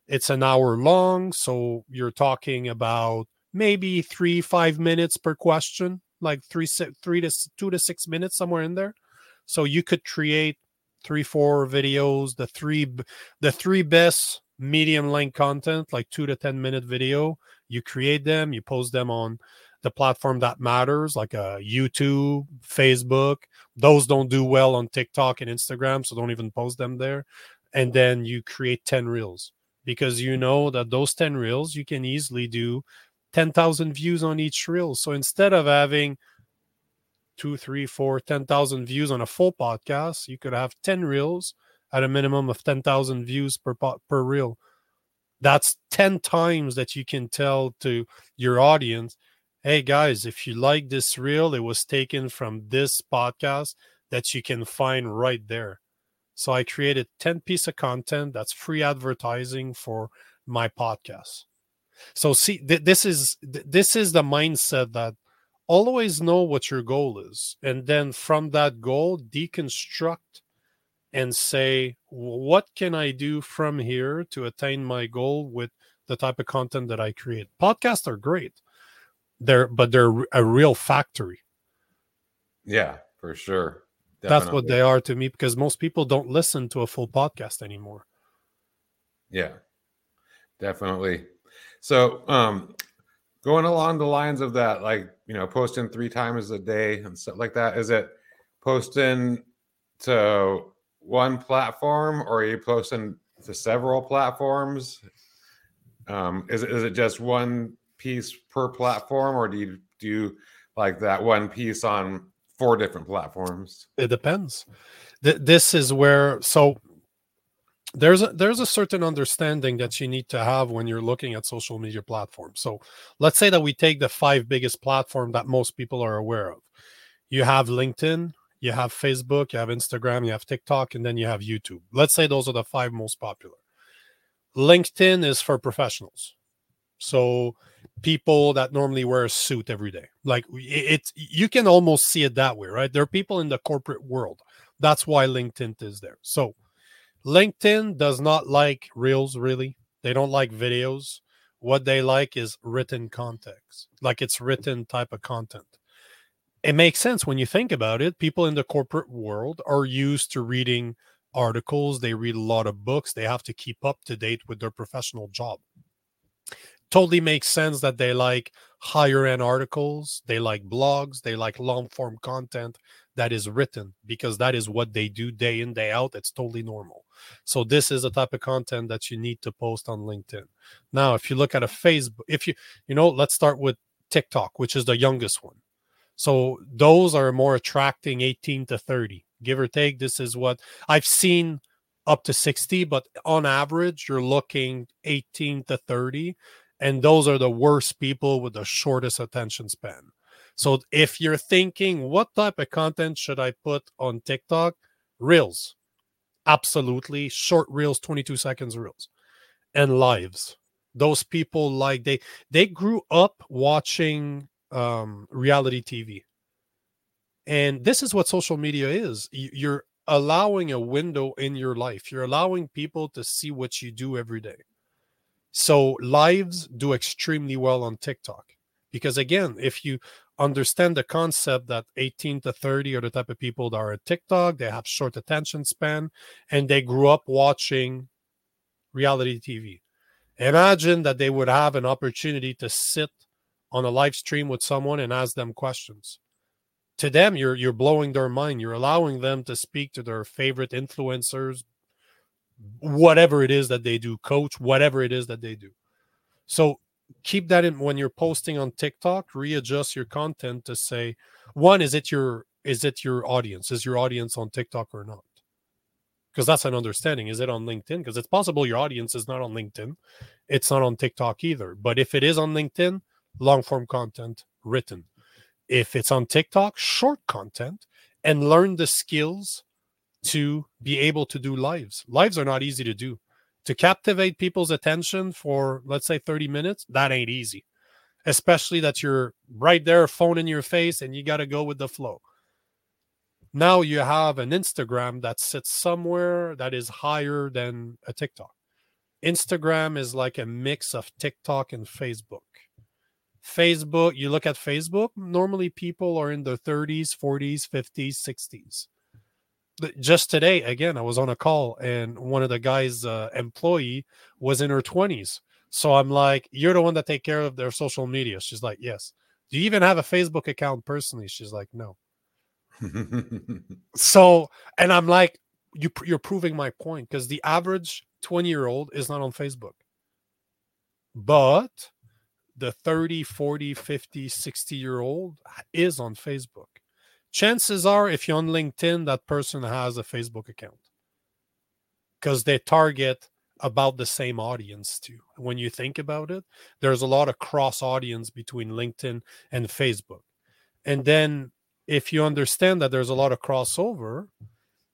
It's an hour long. So you're talking about maybe three, five minutes per question, like three, three to two to six minutes, somewhere in there. So you could create three, four videos, the three, the three best medium length content, like two to 10 minute video. You create them, you post them on the platform that matters, like uh, YouTube, Facebook. Those don't do well on TikTok and Instagram, so don't even post them there. And then you create 10 reels because you know that those 10 reels, you can easily do 10,000 views on each reel. So instead of having two, three, four, 10,000 views on a full podcast, you could have 10 reels at a minimum of 10,000 views per, per reel. That's 10 times that you can tell to your audience, hey guys, if you like this reel, it was taken from this podcast that you can find right there. So I created 10 piece of content that's free advertising for my podcast. So see th- this is th- this is the mindset that always know what your goal is and then from that goal deconstruct and say what can i do from here to attain my goal with the type of content that i create? Podcasts are great. They're but they're a real factory. Yeah for sure. Definitely. that's what they are to me because most people don't listen to a full podcast anymore. Yeah. Definitely. So um going along the lines of that, like you know, posting three times a day and stuff like that. Is it posting to one platform, or are you posting to several platforms? Um, is is it just one piece per platform, or do you do like that one piece on four different platforms? It depends. Th- this is where so there's a there's a certain understanding that you need to have when you're looking at social media platforms. So let's say that we take the five biggest platform that most people are aware of. You have LinkedIn, you have Facebook, you have Instagram, you have TikTok, and then you have YouTube. Let's say those are the five most popular. LinkedIn is for professionals. So people that normally wear a suit every day. Like it's you can almost see it that way, right? There are people in the corporate world. That's why LinkedIn is there. So LinkedIn does not like reels really. They don't like videos. What they like is written context, like it's written type of content. It makes sense when you think about it. People in the corporate world are used to reading articles, they read a lot of books, they have to keep up to date with their professional job. Totally makes sense that they like higher end articles, they like blogs, they like long form content that is written because that is what they do day in day out it's totally normal so this is the type of content that you need to post on linkedin now if you look at a facebook if you you know let's start with tiktok which is the youngest one so those are more attracting 18 to 30 give or take this is what i've seen up to 60 but on average you're looking 18 to 30 And those are the worst people with the shortest attention span. So if you're thinking, what type of content should I put on TikTok? Reels. Absolutely. Short reels, 22 seconds reels. And lives. Those people like they they grew up watching um reality TV. And this is what social media is. You're allowing a window in your life. You're allowing people to see what you do every day. So lives do extremely well on TikTok because again, if you understand the concept that 18 to 30 are the type of people that are at TikTok, they have short attention span, and they grew up watching reality TV. Imagine that they would have an opportunity to sit on a live stream with someone and ask them questions. To them, you're you're blowing their mind. You're allowing them to speak to their favorite influencers, whatever it is that they do, coach, whatever it is that they do. So keep that in when you're posting on TikTok, readjust your content to say, one, is it your is it your audience? Is your audience on TikTok or not? Because that's an understanding. Is it on LinkedIn? Because it's possible your audience is not on LinkedIn. It's not on TikTok either. But if it is on LinkedIn, long form content written. If it's on TikTok, short content and learn the skills to be able to do lives. Lives are not easy to do. To captivate people's attention for, let's say, 30 minutes, that ain't easy. Especially that you're right there, phone in your face, and you got to go with the flow. Now you have an Instagram that sits somewhere that is higher than a TikTok. Instagram is like a mix of TikTok and Facebook. Facebook, you look at Facebook, normally people are in their 30s, 40s, 50s, 60s just today again i was on a call and one of the guys uh, employee was in her 20s so i'm like you're the one that take care of their social media. She's like yes. Do you even have a facebook account personally? She's like no. [LAUGHS] So and i'm like you, you're proving my point because the average 20 year old is not on facebook. But the 30 40 50 60 year old is on facebook. Chances are if you're on linkedin that person has a facebook account. Because they target about the same audience too. When you think about it there's a lot of cross audience between linkedin and facebook. And then if you understand that there's a lot of crossover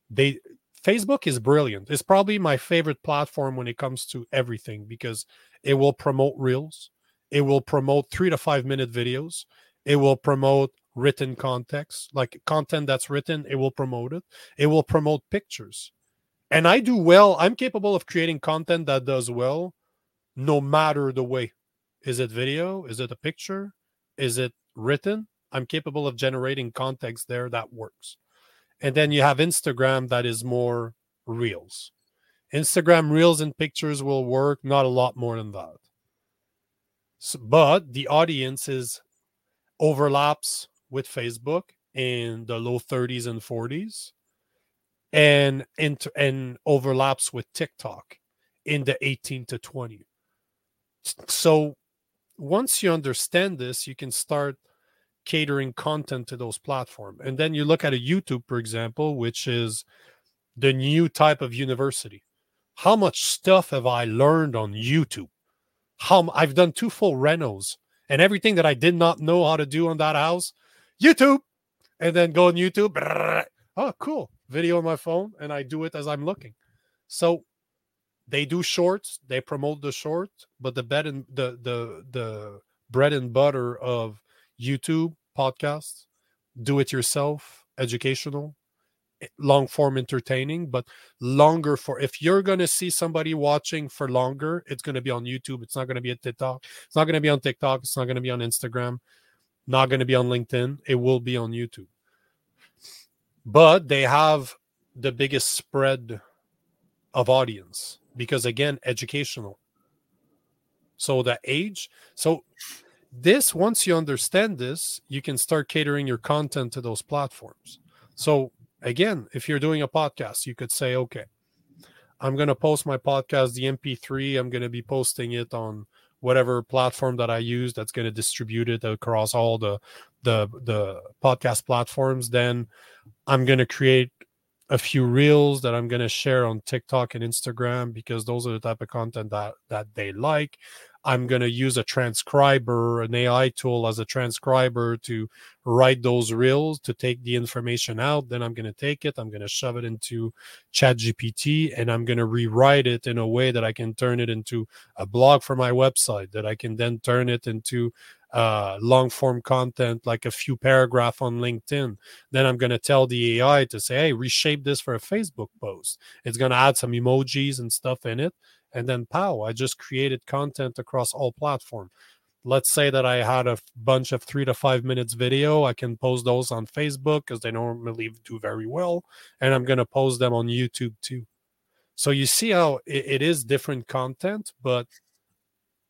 they facebook is brilliant. It's probably my favorite platform when it comes to everything because it will promote reels it will promote three to five minute videos it will promote written context, like content that's written, it will promote it. It will promote pictures. And I do well. I'm capable of creating content that does well no matter the way. Is it video? Is it a picture? Is it written? I'm capable of generating context there that works. And then you have Instagram that is more reels. Instagram reels and pictures will work, not a lot more than that. So, but the audience is overlaps with Facebook in the low 30s and 40s and inter- and overlaps with TikTok in the 18 to 20. So once you understand this, you can start catering content to those platforms. And then you look at a YouTube, for example, which is the new type of university. How much stuff have I learned on YouTube? How I've done two full renos and everything that I did not know how to do on that house, YouTube, and then go on YouTube. Oh, cool. Video on my phone, and I do it as I'm looking. So they do shorts, they promote the short, but the bed and the the the bread and butter of YouTube podcasts, do it yourself, educational, long form entertaining, but longer for if you're gonna see somebody watching for longer, it's gonna be on YouTube. It's not gonna be a TikTok. It's not gonna be on TikTok. It's not gonna be on Instagram not going to be on LinkedIn. It will be on YouTube. But they have the biggest spread of audience because, again, educational. So the age. So this, once you understand this, you can start catering your content to those platforms. So again, if you're doing a podcast, you could say, okay, I'm going to post my podcast, the MP3. I'm going to be posting it on whatever platform that I use that's going to distribute it across all the the the podcast platforms, then I'm going to create a few reels that I'm going to share on TikTok and Instagram because those are the type of content that that they like. I'm going to use a transcriber, an AI tool as a transcriber to write those reels to take the information out. Then I'm going to take it, I'm going to shove it into ChatGPT, and I'm going to rewrite it in a way that I can turn it into a blog for my website, that I can then turn it into uh, long form content, like a few paragraph on LinkedIn. Then I'm going to tell the AI to say, hey, reshape this for a Facebook post. It's going to add some emojis and stuff in it and then pow i just created content across all platform. Let's say that i had a bunch of three to five minutes video i can post those on facebook because they normally do very well and i'm going to post them on youtube too. So you see how it, it is different content but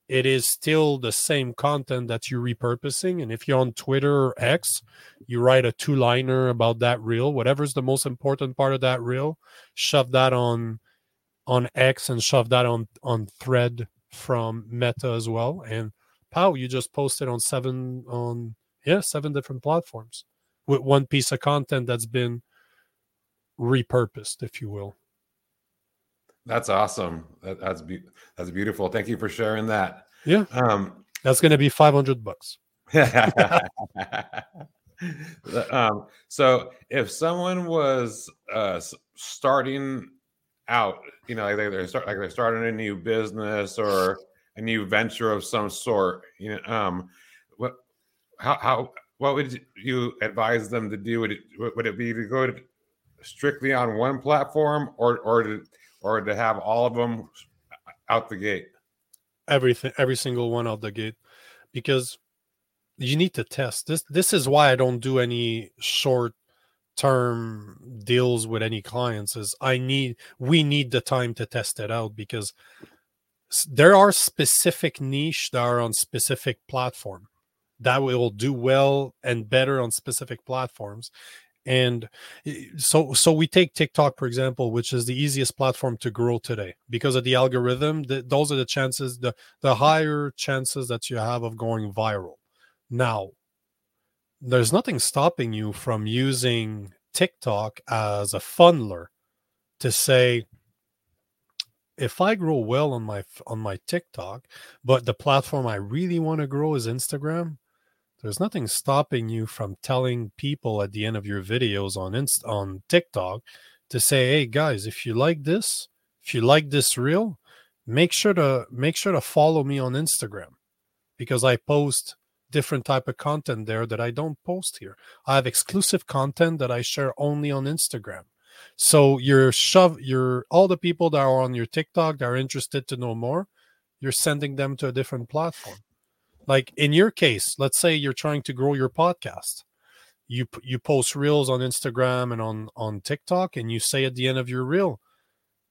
it is still the same content that you're repurposing and if you're on twitter or x you write a two liner about that reel whatever's the most important part of that reel shove that on on X and shove that on on Thread from Meta as well. And pow, you just posted on seven on yeah seven different platforms with one piece of content that's been repurposed, if you will. That's awesome. That, that's be- that's beautiful. Thank you for sharing that. Yeah. Um, that's going to be five hundred bucks. [LAUGHS] [LAUGHS] um, so if someone was uh, starting out you know like they're start like they're starting a new business or a new venture of some sort you know um what how how what would you advise them to do? Would it would it be to go to strictly on one platform or or to or to have all of them out the gate? Everything every single one out the gate because you need to test. This this is why i don't do any short term deals with any clients is I need we need the time to test it out because there are specific niche that are on specific platform that will do well and better on specific platforms. And eh, so so we take tiktok for example which is the easiest platform to grow today because of the algorithm the, those are the chances the the higher chances that you have of going viral. Now there's nothing stopping you from using TikTok as a funneler to say if I grow well on my on my TikTok, but the platform I really want to grow is Instagram, there's nothing stopping you from telling people at the end of your videos on Inst- on TikTok to say, "Hey guys, if you like this, if you like this reel, make sure to make sure to follow me on Instagram because I post different type of content there that I don't post here. I have exclusive content that I share only on Instagram. So you're shove you're all the people that are on your TikTok that are interested to know more, you're sending them to a different platform. Like in your case, let's say you're trying to grow your podcast. You you post reels on Instagram and on on TikTok and you say at the end of your reel,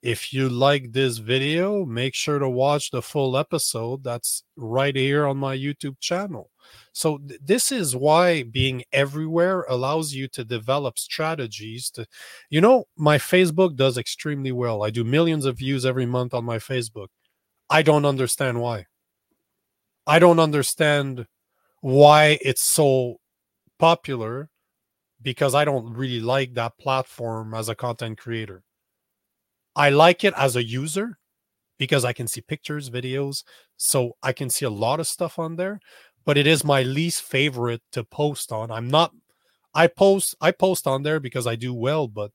if you like this video, make sure to watch the full episode that's right here on my YouTube channel. So th- this is why being everywhere allows you to develop strategies to you know my Facebook does extremely well. I do millions of views every month on my Facebook. I don't understand why. I don't understand why it's so popular because I don't really like that platform as a content creator. I like it as a user because I can see pictures, videos, so I can see a lot of stuff on there, but it is my least favorite to post on. I'm not I post I post on there because I do well, but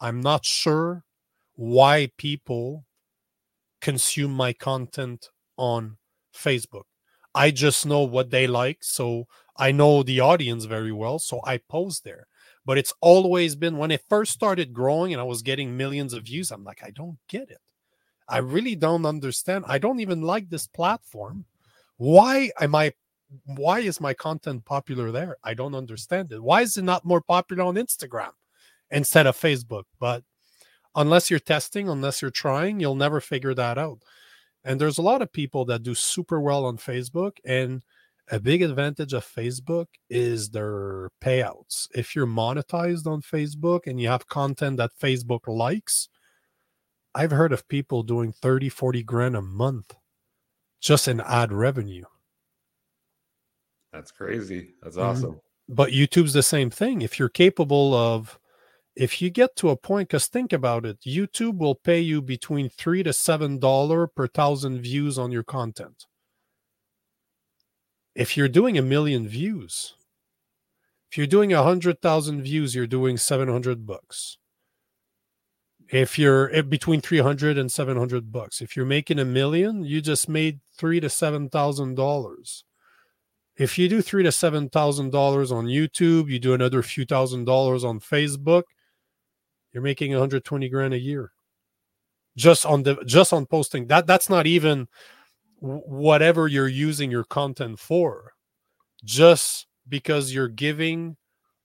I'm not sure why people consume my content on Facebook. I just know what they like, so I know the audience very well, so I post there but it's always been when it first started growing and I was getting millions of views. I'm like, I don't get it. I really don't understand. I don't even like this platform. Why am I? Why is my content popular there? I don't understand it. Why is it not more popular on Instagram instead of Facebook? But unless you're testing, unless you're trying, you'll never figure that out. And there's a lot of people that do super well on Facebook and a big advantage of Facebook is their payouts. If you're monetized on Facebook and you have content that Facebook likes, I've heard of people doing 30, 40 grand a month just in ad revenue. That's crazy. That's mm-hmm. awesome. Mm-hmm. But YouTube's the same thing. If you're capable of, if you get to a point, because think about it, YouTube will pay you between three to seven dollar per thousand views on your content if you're doing a million views, if you're doing a hundred thousand views, you're doing 700 bucks. If you're between 300 and 700 bucks, if you're making a million, you just made three to seven thousand dollars. If you do three to seven thousand dollars on YouTube, you do another few thousand dollars on Facebook, you're making 120 grand a year just on the just on posting that that's not even whatever you're using your content for. Just because you're giving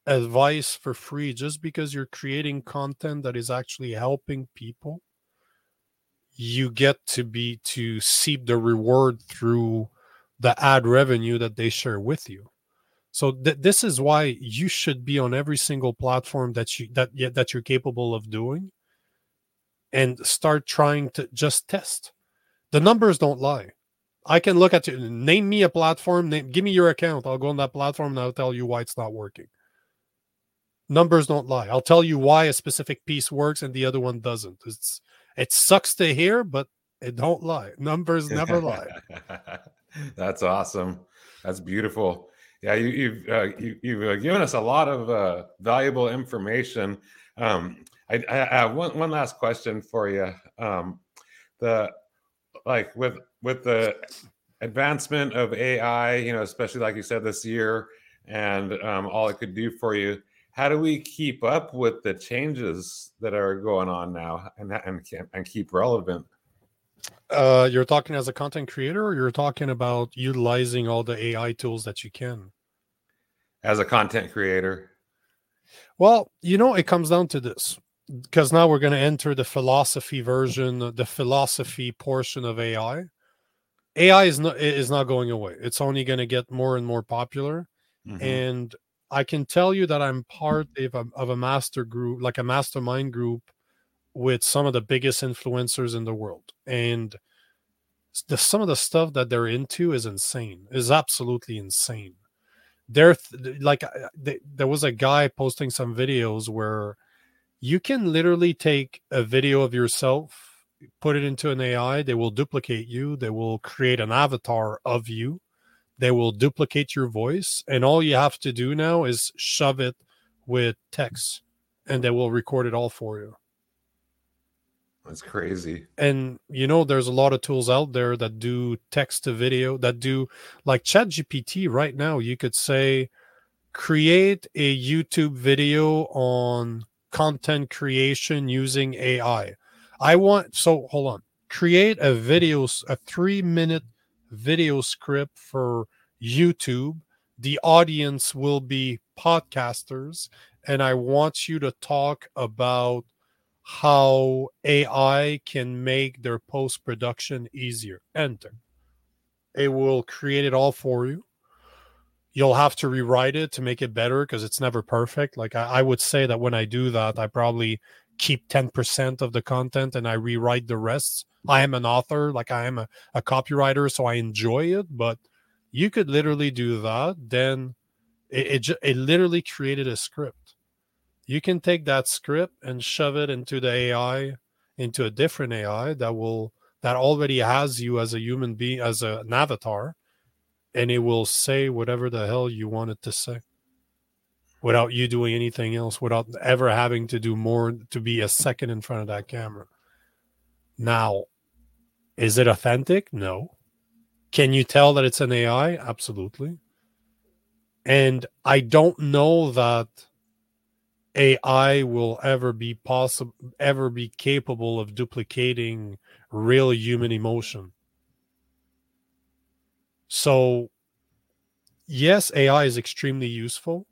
advice for free just because you're creating content that is actually helping people you get to be to seep the reward through the ad revenue that they share with you. So th- this is why you should be on every single platform that you that that you're capable of doing and start trying to just test. The numbers don't lie I can look at you. Name me a platform. Name, give me your account. I'll go on that platform and I'll tell you why it's not working. Numbers don't lie. I'll tell you why a specific piece works and the other one doesn't. It's it sucks to hear, but it don't lie. Numbers never lie. [LAUGHS] That's awesome. That's beautiful. Yeah, you, you've uh, you, have uh, given us a lot of uh, valuable information. Um, I, I, have one one last question for you. Um, the like with with the advancement of AI, you know, especially like you said this year, and um, all it could do for you, how do we keep up with the changes that are going on now and and and keep relevant? Uh, you're talking as a content creator, or you're talking about utilizing all the AI tools that you can. As a content creator. Well, you know, it comes down to this because now we're going to enter the philosophy version, the philosophy portion of AI. AI is not is not going away. It's only going to get more and more popular. Mm-hmm. And I can tell you that I'm part of a, of a master group, like a mastermind group, with some of the biggest influencers in the world. And the, some of the stuff that they're into is insane. Is absolutely insane. They're th- like they, there was a guy posting some videos where you can literally take a video of yourself put it into an AI, they will duplicate you, they will create an avatar of you, they will duplicate your voice, and all you have to do now is shove it with text and they will record it all for you. That's crazy. And you know, there's a lot of tools out there that do text to video, that do like ChatGPT right now. You could say, create a YouTube video on content creation using AI. I want so hold on. Create a video, a three minute video script for YouTube. The audience will be podcasters, and I want you to talk about how AI can make their post production easier. Enter. It will create it all for you. You'll have to rewrite it to make it better because it's never perfect. Like I, I, would say that when I do that, I probably keep 10% of the content and I rewrite the rest. I am an author, like I am a, a copywriter, so I enjoy it, but you could literally do that. Then it, it, it literally created a script. You can take that script and shove it into the AI, into a different AI that will that already has you as a human being, as a, an avatar, and it will say whatever the hell you want it to say without you doing anything else, without ever having to do more to be a second in front of that camera. Now, is it authentic? No. Can you tell that it's an AI? Absolutely. And I don't know that AI will ever be possible, ever be capable of duplicating real human emotion. So, yes, AI is extremely useful.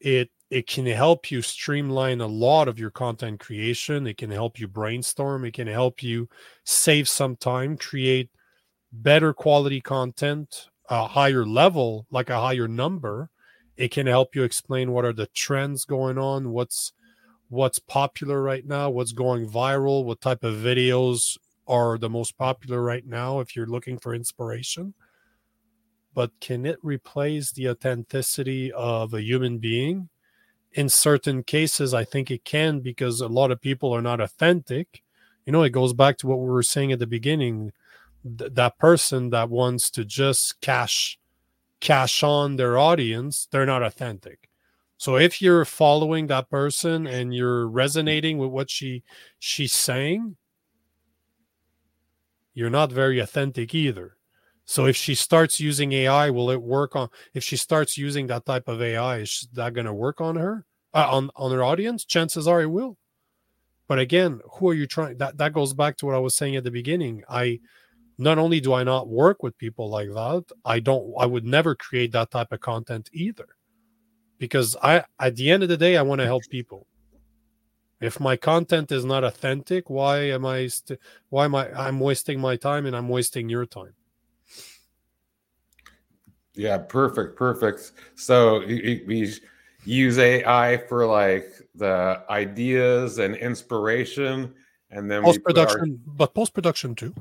It it can help you streamline a lot of your content creation. It can help you brainstorm. It can help you save some time create better quality content a higher level like a higher number. It can help you explain what are the trends going on what's what's popular right now what's going viral what type of videos are the most popular right now if you're looking for inspiration but can it replace the authenticity of a human being? In certain cases, I think it can because a lot of people are not authentic. You know, it goes back to what we were saying at the beginning. Th- that person that wants to just cash cash on their audience, they're not authentic. So if you're following that person and you're resonating with what she she's saying, you're not very authentic either. So if she starts using AI, will it work on? If she starts using that type of AI, is that going to work on her, uh, on on her audience? Chances are it will. But again, who are you trying? That that goes back to what I was saying at the beginning. I not only do I not work with people like that, I don't. I would never create that type of content either, because I at the end of the day, I want to help people if my content is not authentic why am i st- why am i i'm wasting my time and i'm wasting your time yeah perfect perfect so we use ai for like the ideas and inspiration and then post production our... but post production too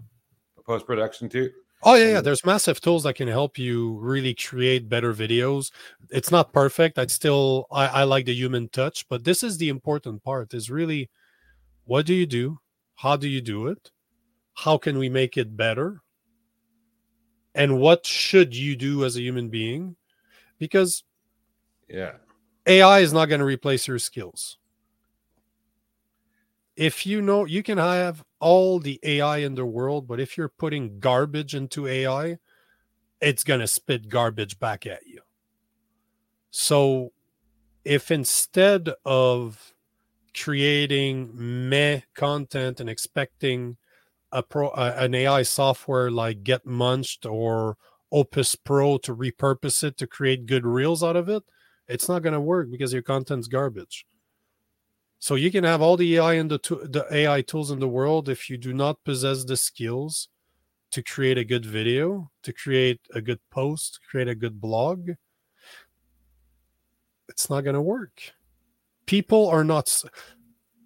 post production too Oh yeah, yeah. There's massive tools that can help you really create better videos. It's not perfect. I'd still I, I like the human touch, but this is the important part is really what do you do? How do you do it? How can we make it better? And what should you do as a human being? Because yeah, AI is not going to replace your skills if you know you can have all the AI in the world, but if you're putting garbage into AI, it's going to spit garbage back at you. So if instead of creating meh content and expecting a pro uh, an AI software like Get Munched or Opus Pro to repurpose it to create good reels out of it, it's not going to work because your content's garbage. So you can have all the AI and the, the AI tools in the world if you do not possess the skills to create a good video, to create a good post, create a good blog. It's not going to work. People are not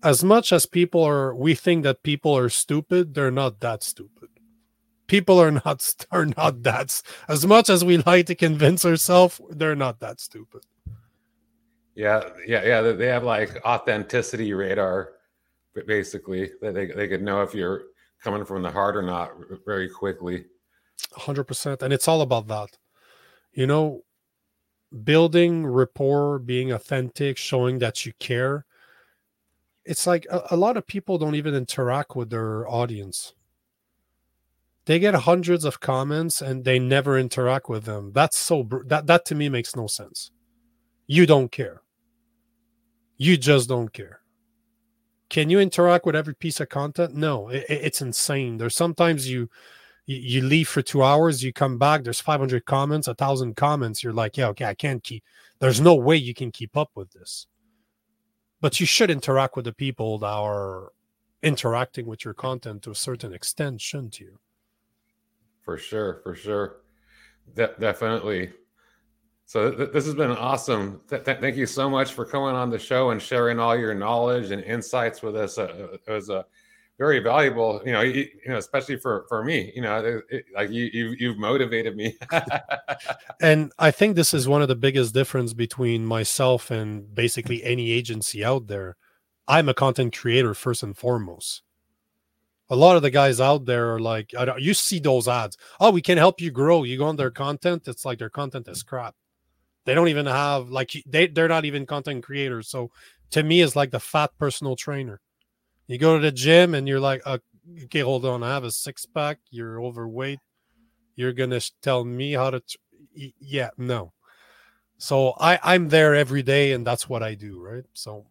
as much as people are we think that people are stupid, they're not that stupid. People are not [LAUGHS] are not that as much as we like to convince ourselves, they're not that stupid. Yeah, yeah, yeah. They have like authenticity radar, basically. That they they could know if you're coming from the heart or not very quickly. Hundred percent, and it's all about that. You know, building rapport, being authentic, showing that you care. It's like a, a lot of people don't even interact with their audience. They get hundreds of comments and they never interact with them. That's so that that to me makes no sense. You don't care you just don't care. Can you interact with every piece of content? No, it, it's insane. There's sometimes you you leave for two hours, you come back, there's 500 comments, a thousand comments. You're like, yeah, okay, I can't keep. There's no way you can keep up with this. But you should interact with the people that are interacting with your content to a certain extent, shouldn't you? For sure, for sure, De- definitely. So th- this has been awesome. Th- th- thank you so much for coming on the show and sharing all your knowledge and insights with us. Uh, it was a very valuable, you know, you, you, know, especially for for me. You know, it, it, like you, you you've motivated me. [LAUGHS] and I think this is one of the biggest difference between myself and basically any agency out there. I'm a content creator first and foremost. A lot of the guys out there are like, you see those ads. Oh, we can help you grow. You go on their content. It's like their content is crap they don't even have like they they're not even content creators. So to me, it's like the fat personal trainer. You go to the gym and you're like, okay, hold on, I have a six pack. You're overweight. You're gonna tell me how to? Yeah, no. So I I'm there every day, and that's what I do, right? So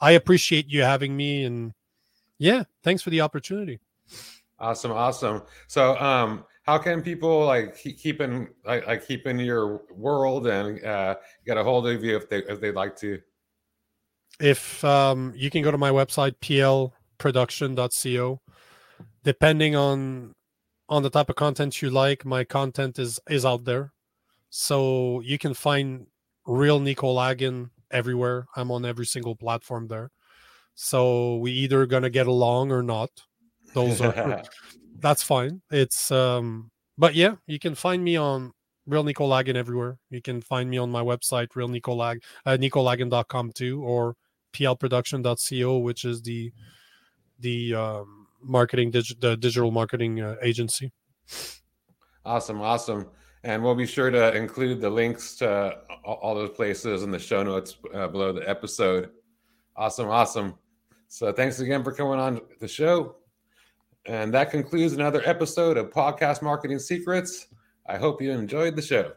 I appreciate you having me, and yeah, thanks for the opportunity. Awesome, awesome. So um how can people like keep in like, like keep in your world and uh, get a hold of you if they if they'd like to? If um, you can go to my website plproduction.co. Depending on on the type of content you like, my content is is out there, so you can find real Nico Lagan everywhere. I'm on every single platform there. So we either gonna get along or not. Those are [LAUGHS] [LAUGHS] that's fine. It's um, but yeah, you can find me on Real Nico Lagan everywhere. You can find me on my website, Real Nico Lag, uh, NicoLagan.com too, or plproduction.co, which is the the um, marketing the digital marketing uh, agency. Awesome, awesome. And we'll be sure to include the links to all those places in the show notes uh, below the episode. Awesome, awesome. So thanks again for coming on the show. And that concludes another episode of Podcast Marketing Secrets. I hope you enjoyed the show.